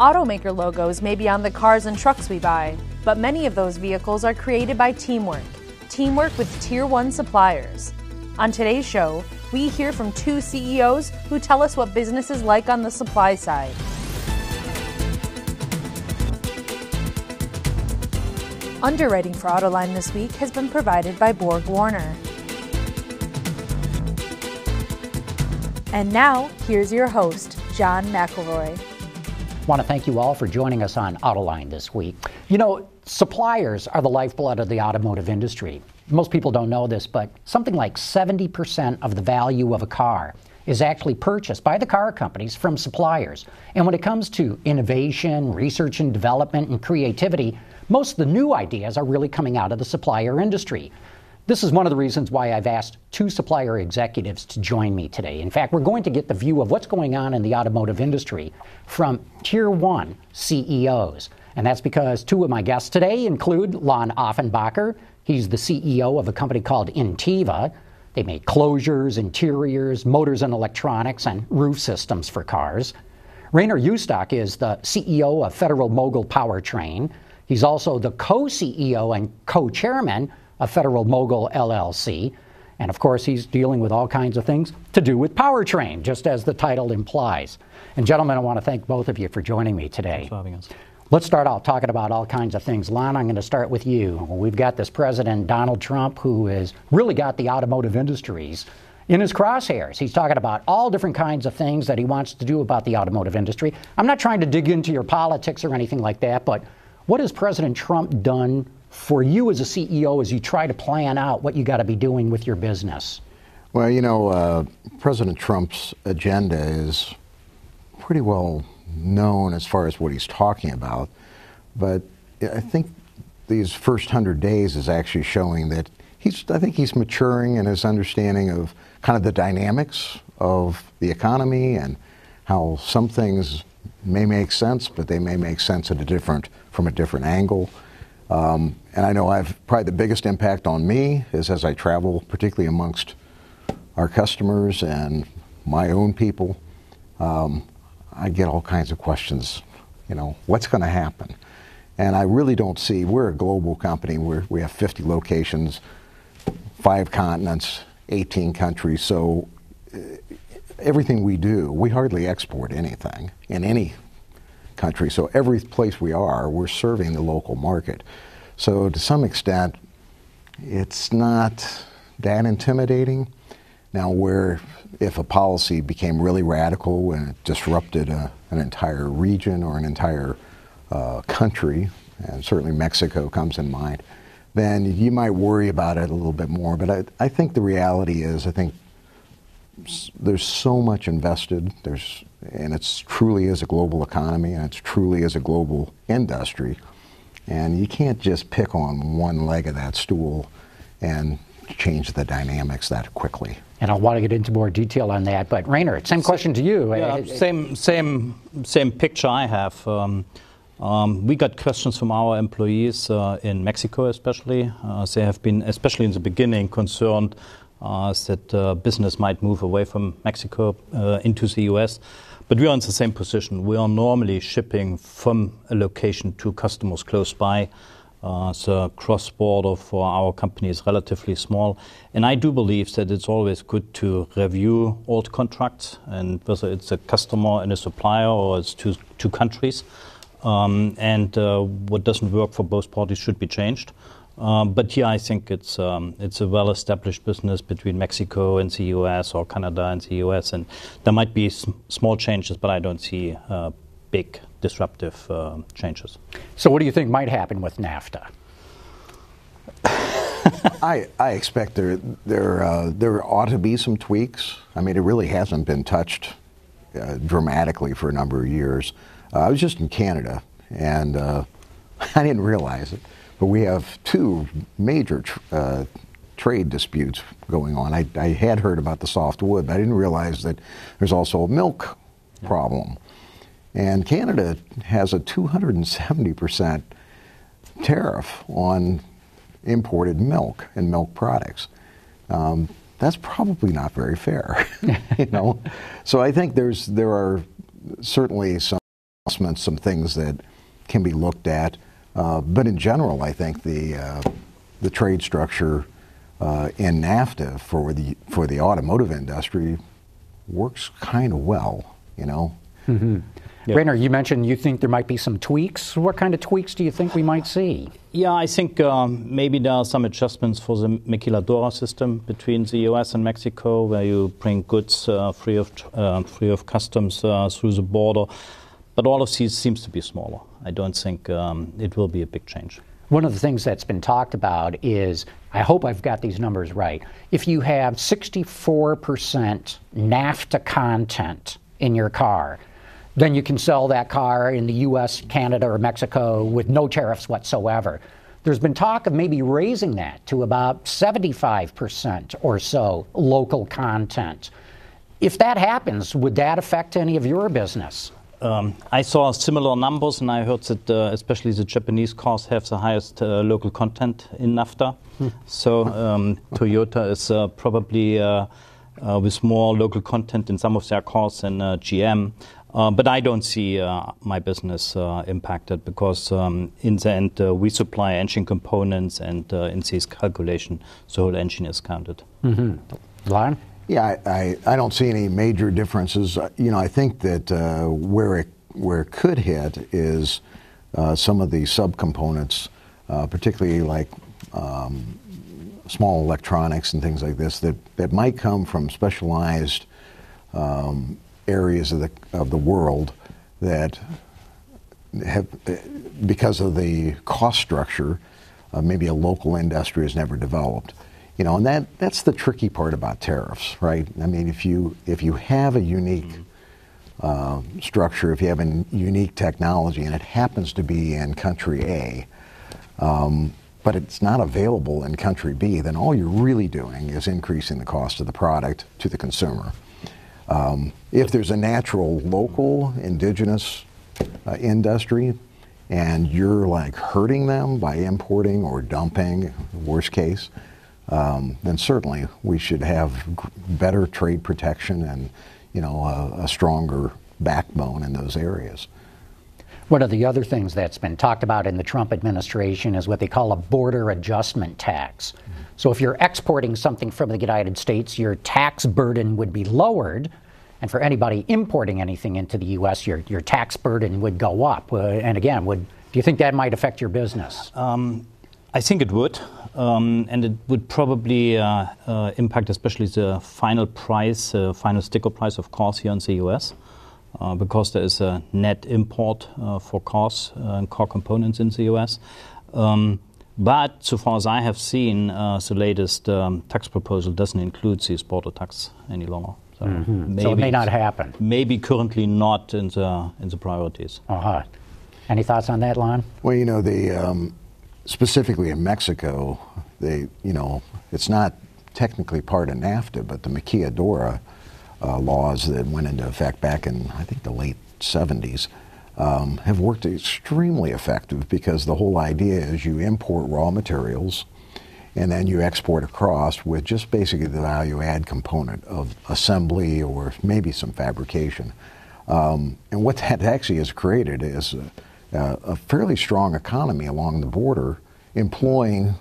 Automaker logos may be on the cars and trucks we buy, but many of those vehicles are created by teamwork. Teamwork with Tier 1 suppliers. On today's show, we hear from two CEOs who tell us what business is like on the supply side. Underwriting for Autoline this week has been provided by Borg Warner. And now, here's your host, John McElroy. Want to thank you all for joining us on Autoline this week. You know, suppliers are the lifeblood of the automotive industry. Most people don't know this, but something like 70% of the value of a car is actually purchased by the car companies from suppliers. And when it comes to innovation, research and development, and creativity, most of the new ideas are really coming out of the supplier industry. This is one of the reasons why I've asked two supplier executives to join me today. In fact, we're going to get the view of what's going on in the automotive industry from Tier 1 CEOs. And that's because two of my guests today include Lon Offenbacher. He's the CEO of a company called Inteva. They make closures, interiors, motors and electronics, and roof systems for cars. Rainer Jueckstock is the CEO of Federal Mogul Powertrain. He's also the co CEO and co chairman of Federal Mogul LLC. And of course, he's dealing with all kinds of things to do with powertrain, just as the title implies. And gentlemen, I want to thank both of you for joining me today. Thanks for having us. Let's start out talking about all kinds of things. Lon, I'm going to start with you. We've got this President Donald Trump who has really got the automotive industries in his crosshairs. He's talking about all different kinds of things that he wants to do about the automotive industry. I'm not trying to dig into your politics or anything like that, but what has President Trump done for you as a CEO as you try to plan out what you got to be doing with your business? Well, you know, uh, President Trump's agenda is pretty well known as far as what he's talking about, but I think these first hundred days is actually showing that he's. I think he's maturing in his understanding of kind of the dynamics of the economy and how some things may make sense, but they may make sense at a different from a different angle. Um, and I know I've probably the biggest impact on me is as I travel, particularly amongst our customers and my own people. Um, I get all kinds of questions. You know, what's going to happen? And I really don't see. We're a global company. We're, we have 50 locations, five continents, 18 countries. So uh, everything we do, we hardly export anything in any country. So every place we are, we're serving the local market. So to some extent, it's not that intimidating. Now, where if a policy became really radical and it disrupted a, an entire region or an entire uh, country, and certainly Mexico comes in mind, then you might worry about it a little bit more. But I, I think the reality is, I think there's so much invested. There's and it's truly is a global economy and it's truly is a global industry. And you can't just pick on one leg of that stool and change the dynamics that quickly. And I want to get into more detail on that. But Rainer, same question to you. Yeah, same, same, same picture I have. Um, um, we got questions from our employees uh, in Mexico, especially. Uh, they have been, especially in the beginning, concerned uh, that uh, business might move away from Mexico uh, into the US. But we are in the same position. We are normally shipping from a location to customers close by. Uh, the cross border for our company is relatively small. And I do believe that it's always good to review old contracts, and whether it's a customer and a supplier or it's two, two countries. Um, and uh, what doesn't work for both parties should be changed. Um, but yeah, I think it's um, it's a well-established business between Mexico and the U.S. or Canada and the U.S. and there might be s- small changes, but I don't see uh, big disruptive uh, changes. So, what do you think might happen with NAFTA? I, I expect there there uh, there ought to be some tweaks. I mean, it really hasn't been touched uh, dramatically for a number of years. Uh, I was just in Canada, and uh, I didn't realize it but we have two major tr- uh, trade disputes going on. I, I, had heard about the softwood, but I didn't realize that there's also a milk problem. And Canada has a 270% tariff on imported milk and milk products. Um, that's probably not very fair, you know. so I think there's there are certainly some some things that can be looked at. Uh, but in general, I think the uh, the trade structure uh, in NAFTA for the for the automotive industry works kind of well. You know. Mm-hmm. Yep. Rainer, you mentioned you think there might be some tweaks. What kind of tweaks do you think we might see? Yeah, I think um, maybe there are some adjustments for the maquiladora system between the U.S. and Mexico, where you bring goods uh, free of uh, free of customs uh, through the border. But all of these seems to be smaller. I don't think um, it will be a big change. One of the things that's been talked about is I hope I've got these numbers right. If you have 64% NAFTA content in your car, then you can sell that car in the US, Canada, or Mexico with no tariffs whatsoever. There's been talk of maybe raising that to about 75% or so local content. If that happens, would that affect any of your business? Um, I saw similar numbers, and I heard that uh, especially the Japanese cars have the highest uh, local content in NAFTA. Hmm. So um, Toyota is uh, probably uh, uh, with more local content in some of their cars than uh, GM. Uh, but I don't see uh, my business uh, impacted because um, in the end uh, we supply engine components and uh, in this calculation the whole engine is counted. Mm-hmm. Lon? Yeah, I, I, I, don't see any major differences. Uh, you know, I think that where it where it could hit is some of the subcomponents, particularly like um, small electronics and things like this that, that might come from specialized um, areas of the of the world that have, because of the cost structure, uh, maybe a local industry has never developed. You know, and that that's the tricky part about tariffs, right? I mean, if you if you have a unique uh, structure, if you have a unique technology, and it happens to be in country A, um, but it's not available in country B, then all you're really doing is increasing the cost of the product to the consumer. Um, if there's a natural local indigenous uh, industry and you're like hurting them by importing or dumping, worst case, um, then certainly we should have better trade protection and you know a, a stronger backbone in those areas. One of the other things that's been talked about in the Trump administration is what they call a border adjustment tax. So if you're exporting something from the United States, your tax burden would be lowered. And for anybody importing anything into the U.S., your, your tax burden would go up. Uh, and again, would, do you think that might affect your business? Um, I think it would. Um, and it would probably uh, uh, impact especially the final price, uh, final sticker price of cars here in the US. Uh, because there is a net import uh, for cars uh, and car components in the US. Um, but so far as I have seen, uh, the latest um, tax proposal doesn't include these border tax any longer. So, mm-hmm. maybe so it may not happen. Maybe currently not in the in the priorities. Uh-huh. Any thoughts on that, Lon? Well, you know, the um, specifically in Mexico, they you know it's not technically part of NAFTA, but the maquiladora uh, laws that went into effect back in, I think, the late 70s um, have worked extremely effective because the whole idea is you import raw materials and then you export across with just basically the value add component of assembly or maybe some fabrication. Um, and what that actually has created is a, a, fairly strong economy along the border, employing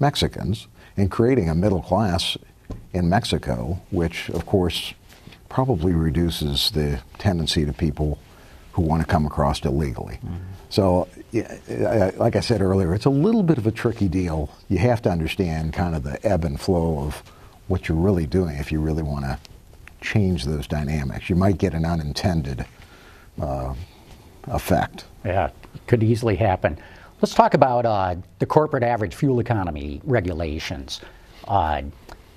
Mexicans and creating a middle class in Mexico, which, of course, probably reduces the tendency to people who want to come across illegally. Mm-hmm. So, yeah, like I said earlier, it's a little bit of a tricky deal. You have to understand kind of the ebb and flow of what you're really doing if you really want to change those dynamics. You might get an unintended uh, effect. Yeah, could easily happen. Let's talk about uh, the corporate average fuel economy regulations. Uh,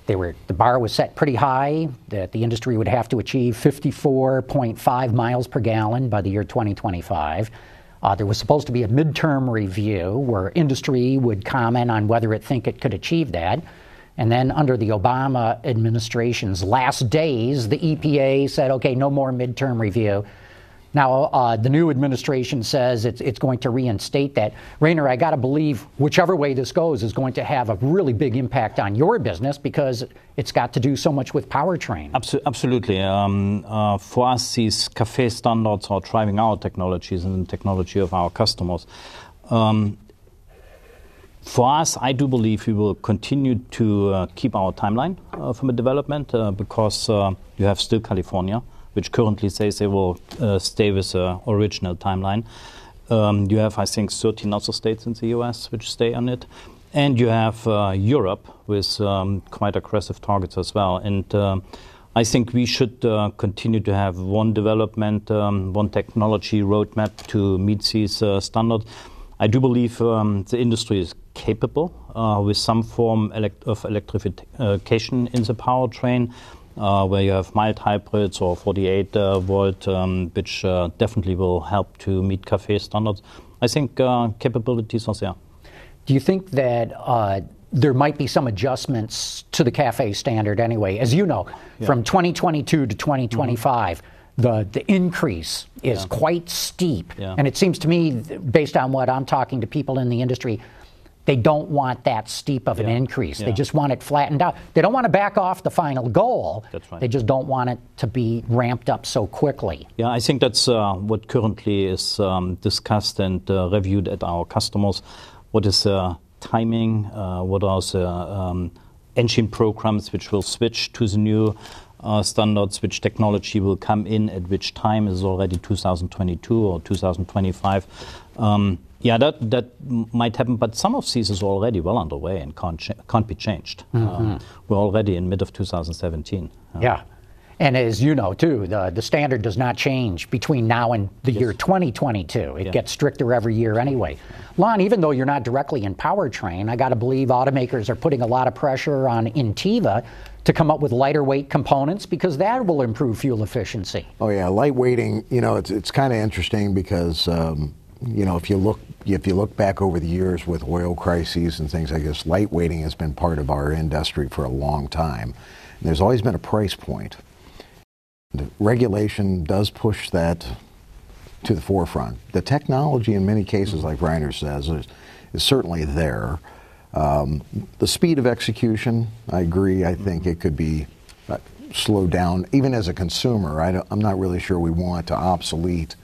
they were, the bar was set pretty high that the industry would have to achieve 54.5 miles per gallon by the year 2025. Uh, there was supposed to be a midterm review where industry would comment on whether it think it could achieve that. And then under the Obama administration's last days, the EPA said, okay, no more midterm review. Now, uh, the new administration says it's, it's going to reinstate that. Rainer, I got to believe whichever way this goes is going to have a really big impact on your business because it's got to do so much with powertrain. Absol- absolutely. Um, uh, for us, these CAFE standards are driving our technologies and the technology of our customers. Um, for us, I do believe we will continue to uh, keep our timeline uh, from a development uh, because uh, you have still California which currently says they will uh, stay with the original timeline. Um, you have, I think, 13 other states in the US which stay on it. And you have uh, Europe with um, quite aggressive targets as well. And uh, I think we should uh, continue to have one development, um, one technology roadmap to meet these uh, standards. I do believe um, the industry is capable uh, with some form elect- of electrification in the powertrain uh, where you have mild hybrids or 48 uh, volt, um, which uh, definitely will help to meet CAFE standards. I think uh, capabilities are there. Do you think that uh, there might be some adjustments to the CAFE standard anyway? As you know, yeah. from 2022 to 2025, mm-hmm the, the increase is yeah. quite steep. Yeah. And it seems to me, based on what I'm talking to people in the industry, they don't want that steep of an increase. Yeah. They just want it flattened out. They don't want to back off the final goal. That's right. They just don't want it to be ramped up so quickly. Yeah, I think that's uh, what currently is um, discussed and uh, reviewed at our customers. What is uh, timing? Uh, what are the um, engine programs which will switch to the new uh, standards? Which technology will come in at which time? Is already 2022 or 2025? Um, yeah, that that might happen, but some of these is already well underway and can't ch- can't be changed. Mm-hmm. Um, we're already in mid of 2017. Uh, yeah. And as you know, too, the, the standard does not change between now and the yes. year 2022. It yeah. gets stricter every year anyway. Lon, even though you're not directly in powertrain, I got to believe automakers are putting a lot of pressure on Inteva to come up with lighter weight components because that will improve fuel efficiency. Oh, yeah. Lightweighting, you know, it's, it's kind of interesting because. Um, you know, if you look if you look back over the years with oil crises and things like this, lightweighting has been part of our industry for a long time. And there's always been a price point. Regulation does push that to the forefront. The technology, in many cases, like Rainer says, is, is certainly there. Um, the speed of execution, I agree. I think it could be uh, slowed down. Even as a consumer, I am not really sure we want to obsolete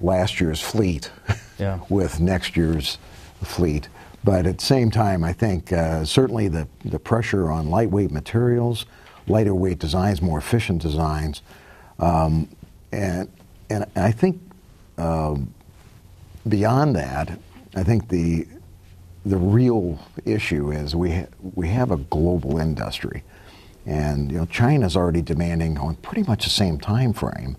last year's fleet yeah. with next year's fleet. But at the same time, I think uh, certainly the, the pressure on lightweight materials, lighter weight designs, more efficient designs, um, and and I think uh, beyond that, I think the the real issue is we ha- we have a global industry, and you know China's already demanding on pretty much the same time frame.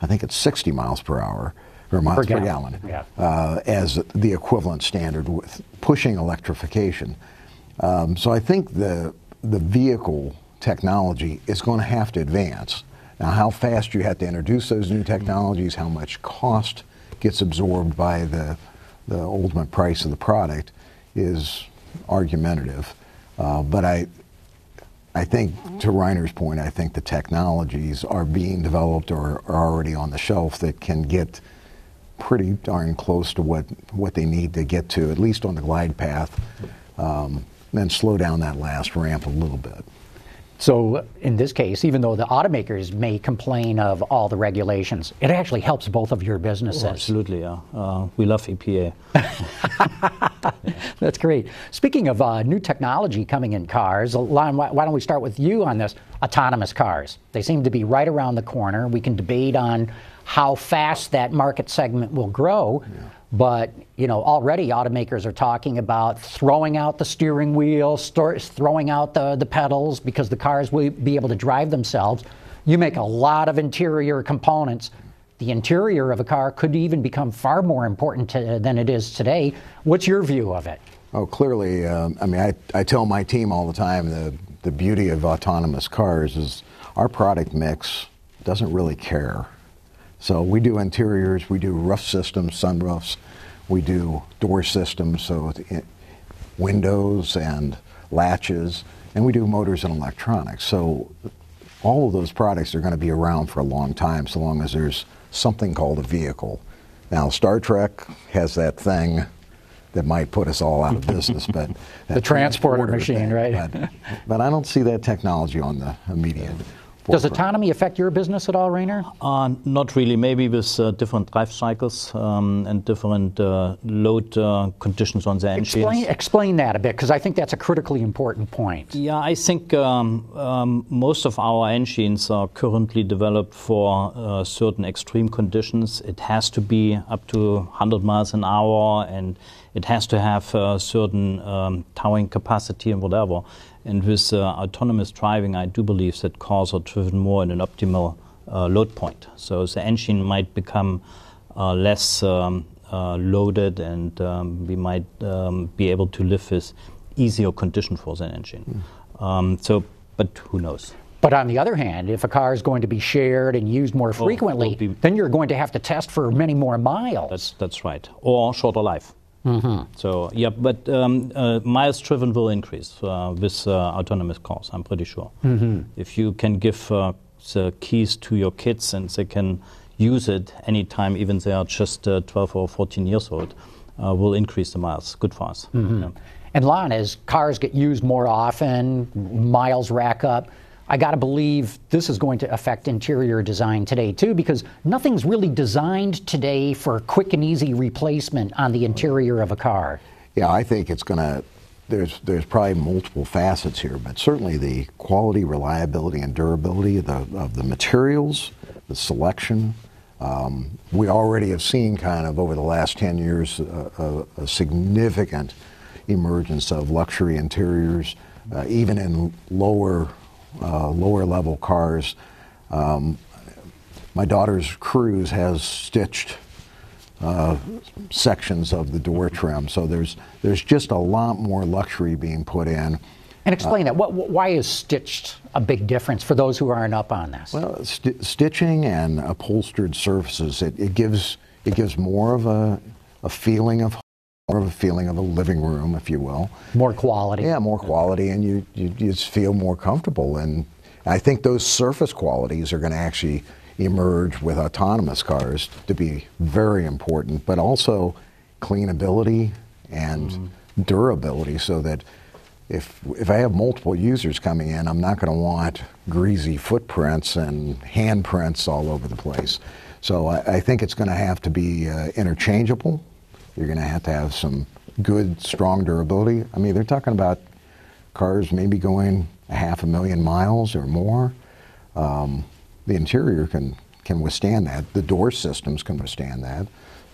I think it's 60 miles per hour or miles per, per gallon, yeah. uh, as the equivalent standard with pushing electrification. Um, so I think the the vehicle technology is going to have to advance. Now, how fast you have to introduce those new technologies, how much cost gets absorbed by the the ultimate price of the product is argumentative. Uh, but I I think, to Rainer's point, I think the technologies are being developed or are already on the shelf that can get pretty darn close to what, what they need to get to, at least on the glide path, um, then slow down that last ramp a little bit. So, in this case, even though the automakers may complain of all the regulations, it actually helps both of your businesses. Oh, absolutely, yeah. Uh, we love EPA. That's great. Speaking of uh, new technology coming in cars, Lon, why, why don't we start with you on this? Autonomous cars. They seem to be right around the corner. We can debate on how fast that market segment will grow. Yeah. But you know, already automakers are talking about throwing out the steering wheel, throwing out the, the pedals because the cars will be able to drive themselves. You make a lot of interior components. The interior of a car could even become far more important to, than it is today. What's your view of it? Oh, clearly, um, I mean, I, I tell my team all the time the, the beauty of autonomous cars is our product mix doesn't really care so we do interiors, we do roof systems, sunroofs, we do door systems, so windows and latches, and we do motors and electronics. So all of those products are going to be around for a long time, so long as there's something called a vehicle. Now, Star Trek has that thing that might put us all out of business, but the transporter machine, thing, right? But, but, I don't see that technology on the immediate. Does autonomy affect your business at all, Rainer? Uh, not really. Maybe with uh, different drive cycles um, and different uh, load uh, conditions on the engines. Explain, explain that a bit, because I think that's a critically important point. Yeah, I think um, um, most of our engines are currently developed for uh, certain extreme conditions. It has to be up to 100 miles an hour, and it has to have a certain um, towing capacity and whatever. And with uh, autonomous driving, I do believe that cars are driven more in an optimal uh, load point. So the engine might become uh, less um, uh, loaded, and um, we might um, be able to live with easier condition for the engine. Mm. so, but who knows? But on the other hand, if a car is going to be shared and used more oh, frequently, oh, then you're going to have to test for many more miles. That's, that's right. Or shorter life. Mm-hmm. So yeah, but um, uh, miles driven will increase uh, with uh, autonomous cars. I'm pretty sure. Mm-hmm. If you can give uh, the keys to your kids and they can use it anytime, even they are just uh, 12 or 14 years old, uh, will increase the miles. Good for us. Mm-hmm. Yeah. And Lon, as cars get used more often, miles rack up. I got to believe this is going to affect interior design today too, because nothing's really designed today for quick and easy replacement on the interior of a car. Yeah, I think it's going to. There's there's probably multiple facets here, but certainly the quality, reliability, and durability of the of the materials, the selection. Um, we already have seen kind of over the last 10 years a, a, a significant emergence of luxury interiors, uh, even in lower uh, lower level cars. Um, my daughter's Cruze has stitched uh, sections of the door trim, so there's there's just a lot more luxury being put in. And explain that. What, why is stitched a big difference for those who aren't up on this? Well, st- stitching and upholstered surfaces it, it gives it gives more of a, a feeling of more of a feeling of a living room, if you will. More quality. Yeah, more quality, and you, you, you just feel more comfortable. And I think those surface qualities are going to actually emerge with autonomous cars to be very important, but also cleanability and mm durability so that if, if I have multiple users coming in, I'm not going to want greasy footprints and handprints all over the place. So I, I think it's going to have to be uh, interchangeable you're going to have to have some good, strong durability. I mean, they're talking about cars maybe going a half a million miles or more. Um, the interior can can withstand that. The door systems can withstand that.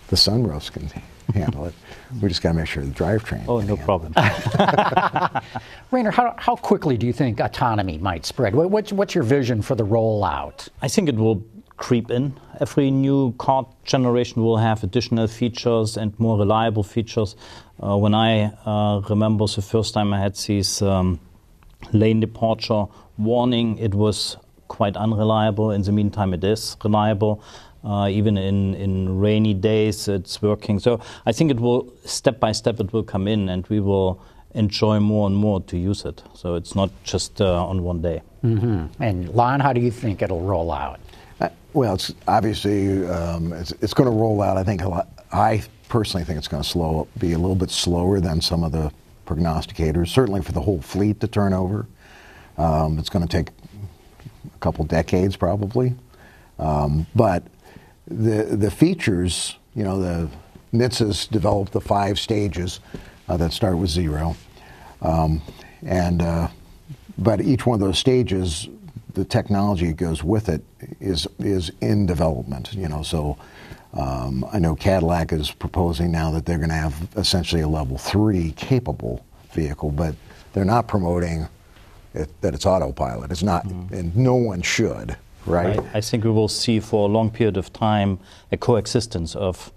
The sunroofs can handle it. We just got to make sure the drivetrain. Oh, no problem. Rainer, how, how quickly do you think autonomy might spread? What's, what's your vision for the rollout? I think it will creep in. Every new car generation will have additional features and more reliable features. Uh, when I uh, remember the first time I had this um, lane departure warning, it was quite unreliable. In the meantime, it is reliable. Uh, even in, in rainy days, it's working. So I think it will, step by step, it will come in and we will enjoy more and more to use it. So it's not just uh, on one day. Mm-hmm. And Lon, how do you think it'll roll out? Uh, well, it's obviously um, it's, it's going to roll out. I think lot. I personally think it's going to slow be a little bit slower than some of the prognosticators. Certainly for the whole fleet to turn over, um, it's going to take a couple decades probably. Um, but the the features, you know, the NHTSA's developed the five stages uh, that start with zero, um, and uh, but each one of those stages the technology that goes with it is is in development. You know, so um, I know Cadillac is proposing now that they're going to have essentially a level three capable vehicle, but they're not promoting it, that it's autopilot. It's not, mm-hmm. and no one should, right? I, I, think we will see for a long period of time a coexistence of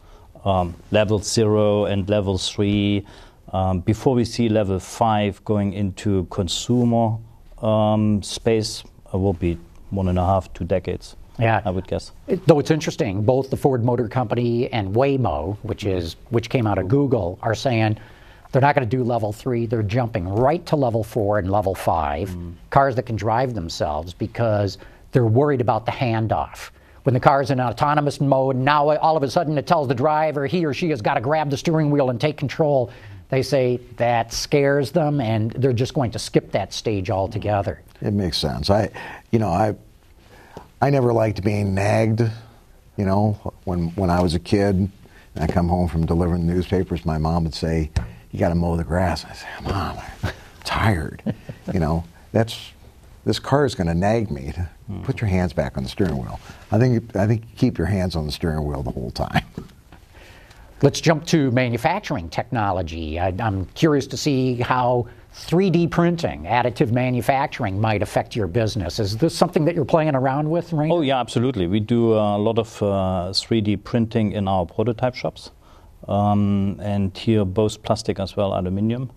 um, level zero and level three. Um, before we see level five going into consumer um, space, will be one and a half, two decades. Yeah, I would guess. It, though it's interesting, both the Ford Motor Company and Waymo, which is which came out of Google, are saying they're not going to do level three. They're jumping right to level four and level five, mm. cars that can drive themselves because they're worried about the handoff. when the car is in autonomous mode. Now all of a sudden it tells the driver he or she has got to grab the steering wheel and take control. They say that scares them, and they're just going to skip that stage altogether. It makes sense. I, you know, I, I never liked being nagged. You know, when when I was a kid, I come home from delivering newspapers, my mom would say, "You got to mow the grass." I say, "Mom, I'm tired." you know, that's this car is going to nag me. Mm. Put your hands back on the steering wheel. I think I think keep your hands on the steering wheel the whole time. Let's jump to manufacturing technology. I, am curious to see how 3D printing, additive manufacturing might affect your business. Is this something that you're playing around with, Rainer? Oh, yeah, absolutely. We do a lot of uh, 3D printing in our prototype shops. Um, and here, both plastic as well aluminium.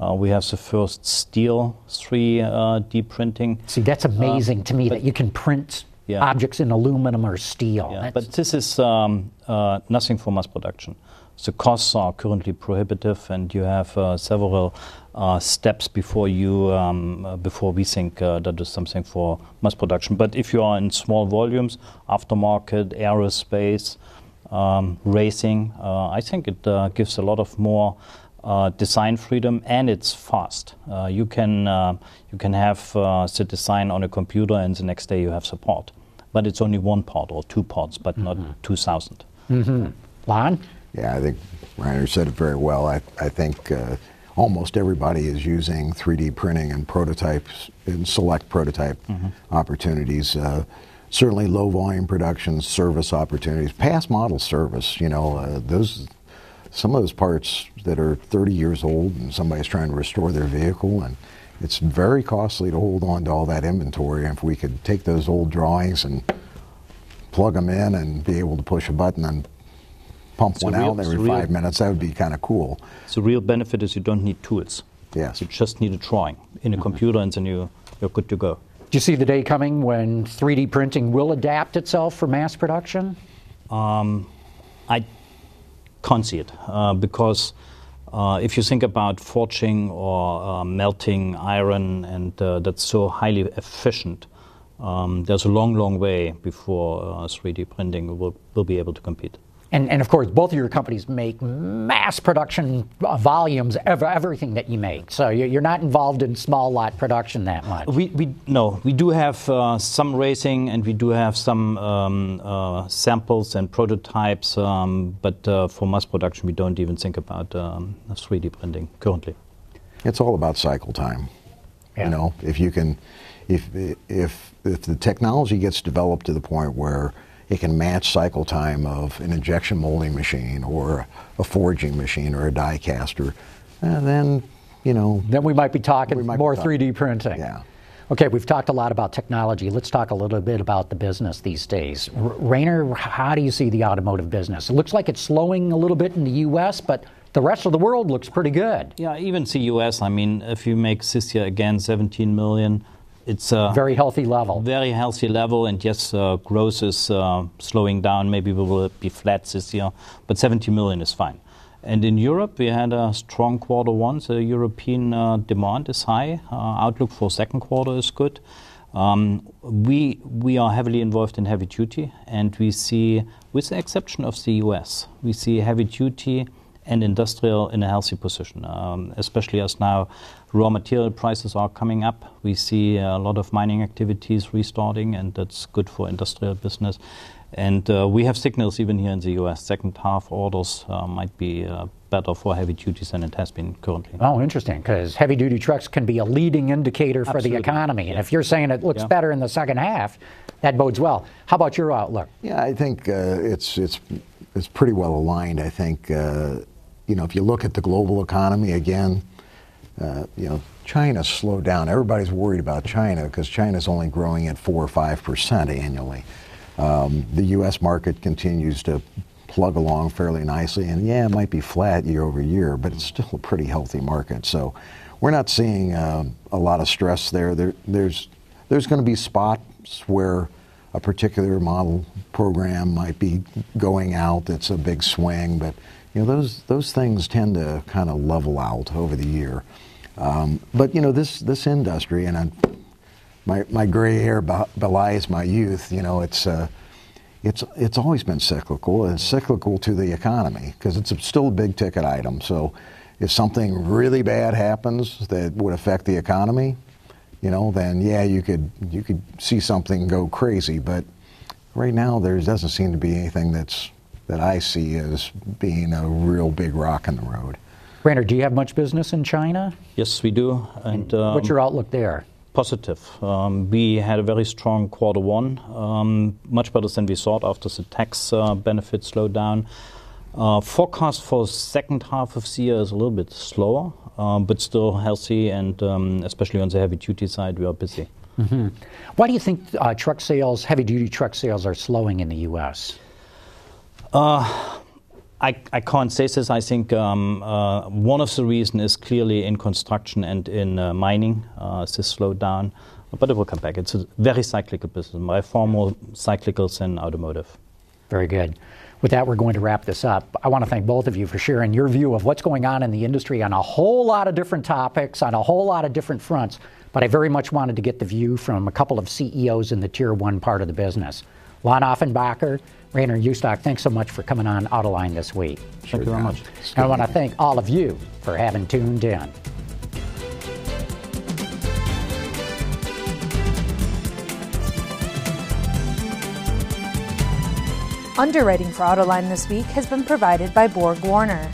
Uh, we have the first steel 3D uh, printing. See, that's amazing uh, to me that you can print yeah. objects in aluminum or steel. Yeah, but this is um, uh, nothing for mass production. The costs are currently prohibitive, and you have uh, several uh, steps before you um, uh, before we think uh, that is something for mass production. But if you are in small volumes, aftermarket, aerospace, um, racing, uh, I think it uh, gives a lot of more uh, design freedom and it's fast. Uh, you can uh, you can have the design on a computer and the next day you have support, but it's only one part or two parts, but mm-hmm. not two thousand. Mm-hmm. Lon? Yeah, I think Rainer said it very well. I, I think uh, almost everybody is using 3D printing and prototypes in select prototype mm-hmm. opportunities. Uh, certainly, low volume production, service opportunities, past model service. You know, uh, those some of those parts that are 30 years old, and somebody's trying to restore their vehicle, and it's very costly to hold on to all that inventory. And if we could take those old drawings and plug them in and be able to push a button and pump one real, out every five real, minutes. That would be kind of cool. The real benefit is you don't need tools. Yes. You just need a drawing in a mm-hmm. computer and then you, you're good to go. Do you see the day coming when 3D printing will adapt itself for mass production? Um, I can't see it uh, because uh, if you think about forging or uh, melting iron, and uh, that's so highly efficient, um, there's a long, long way before 3D uh, printing will, will be able to compete. And, and, of course, both of your companies make mass production volumes of everything that you make. So you're not involved in small lot production that much. We, we no, we do have uh, some racing and we do have some um, uh, samples and prototypes, um, but uh, for mass production, we don't even think about um, 3D printing currently. It's all about cycle time. Yeah. You know, if you can, if if if the technology gets developed to the point where it can match cycle time of an injection molding machine or a forging machine or a die caster, and then, you know. Then we might be talking might more be talking, 3D printing. Yeah. Okay, we've talked a lot about technology. Let's talk a little bit about the business these days. R- Rainer, how do you see the automotive business? It looks like it's slowing a little bit in the U.S., but the rest of the world looks pretty good. Yeah, even the U.S. I mean, if you make this again 17 million, it's a very healthy level. Very healthy level, and yes, uh, growth is uh, slowing down. Maybe we will be flat this year, but 70 million is fine. And in Europe, we had a strong quarter one. The European uh, demand is high. Uh, outlook for second quarter is good. Um, we we are heavily involved in heavy duty, and we see, with the exception of the U.S., we see heavy duty and industrial in a healthy position, um, especially as now raw material prices are coming up. We see a lot of mining activities restarting, and that's good for industrial business. And uh, we have signals even here in the U.S. Second half orders uh, might be uh, better for heavy duties than it has been currently. Oh, interesting, because heavy duty trucks can be a leading indicator for Absolutely. the economy. And if you're saying it looks yeah. better in the second half, that bodes well. How about your outlook? Yeah, I think uh, it's it's it's pretty well aligned. I think uh, you know, if you look at the global economy again, uh, you know, China slowed down. Everybody's worried about China because China's only growing at four or five percent annually. Um, the U.S. market continues to plug along fairly nicely, and yeah, it might be flat year over year, but it's still a pretty healthy market. So we're not seeing uh, a lot of stress there. there there's there's going to be spots where a particular model program might be going out. That's a big swing, but you know, those those things tend to kind of level out over the year. Um, but you know, this this industry, and I'm, my my gray hair belies my youth. You know, it's uh, it's it's always been cyclical. It's cyclical to the economy because it's still a big ticket item. So if something really bad happens that would affect the economy, you know, then yeah, you could you could see something go crazy. But right now, there doesn't seem to be anything that's that I see as being a real big rock in the road. Rainer, do you have much business in China? Yes, we do. And um, what's your outlook there? Positive. Um, we had a very strong quarter one, um, much better than we thought after the tax uh, benefit slowed down. Uh, forecast for second half of the year is a little bit slower, uh, but still healthy, and um, especially on the heavy duty side, we are busy. Mm-hmm. Why do you think uh, truck sales, heavy duty truck sales, are slowing in the U.S.? Uh, I, I, can't say this. I think um, uh, one of the reasons is clearly in construction and in uh, mining. Uh, this slowed down, but it will come back. It's a very cyclical business, by far more cyclical than automotive. Very good. With that, we're going to wrap this up. I want to thank both of you for sharing your view of what's going on in the industry on a whole lot of different topics, on a whole lot of different fronts. But I very much wanted to get the view from a couple of CEOs in the tier one part of the business. Lon Offenbacher, Rainer Jueckstock, thanks so much for coming on Autoline this week. Sure Thank you very much. And I want to thank all of you for having tuned in. Underwriting for Autoline this week has been provided by Borg Warner.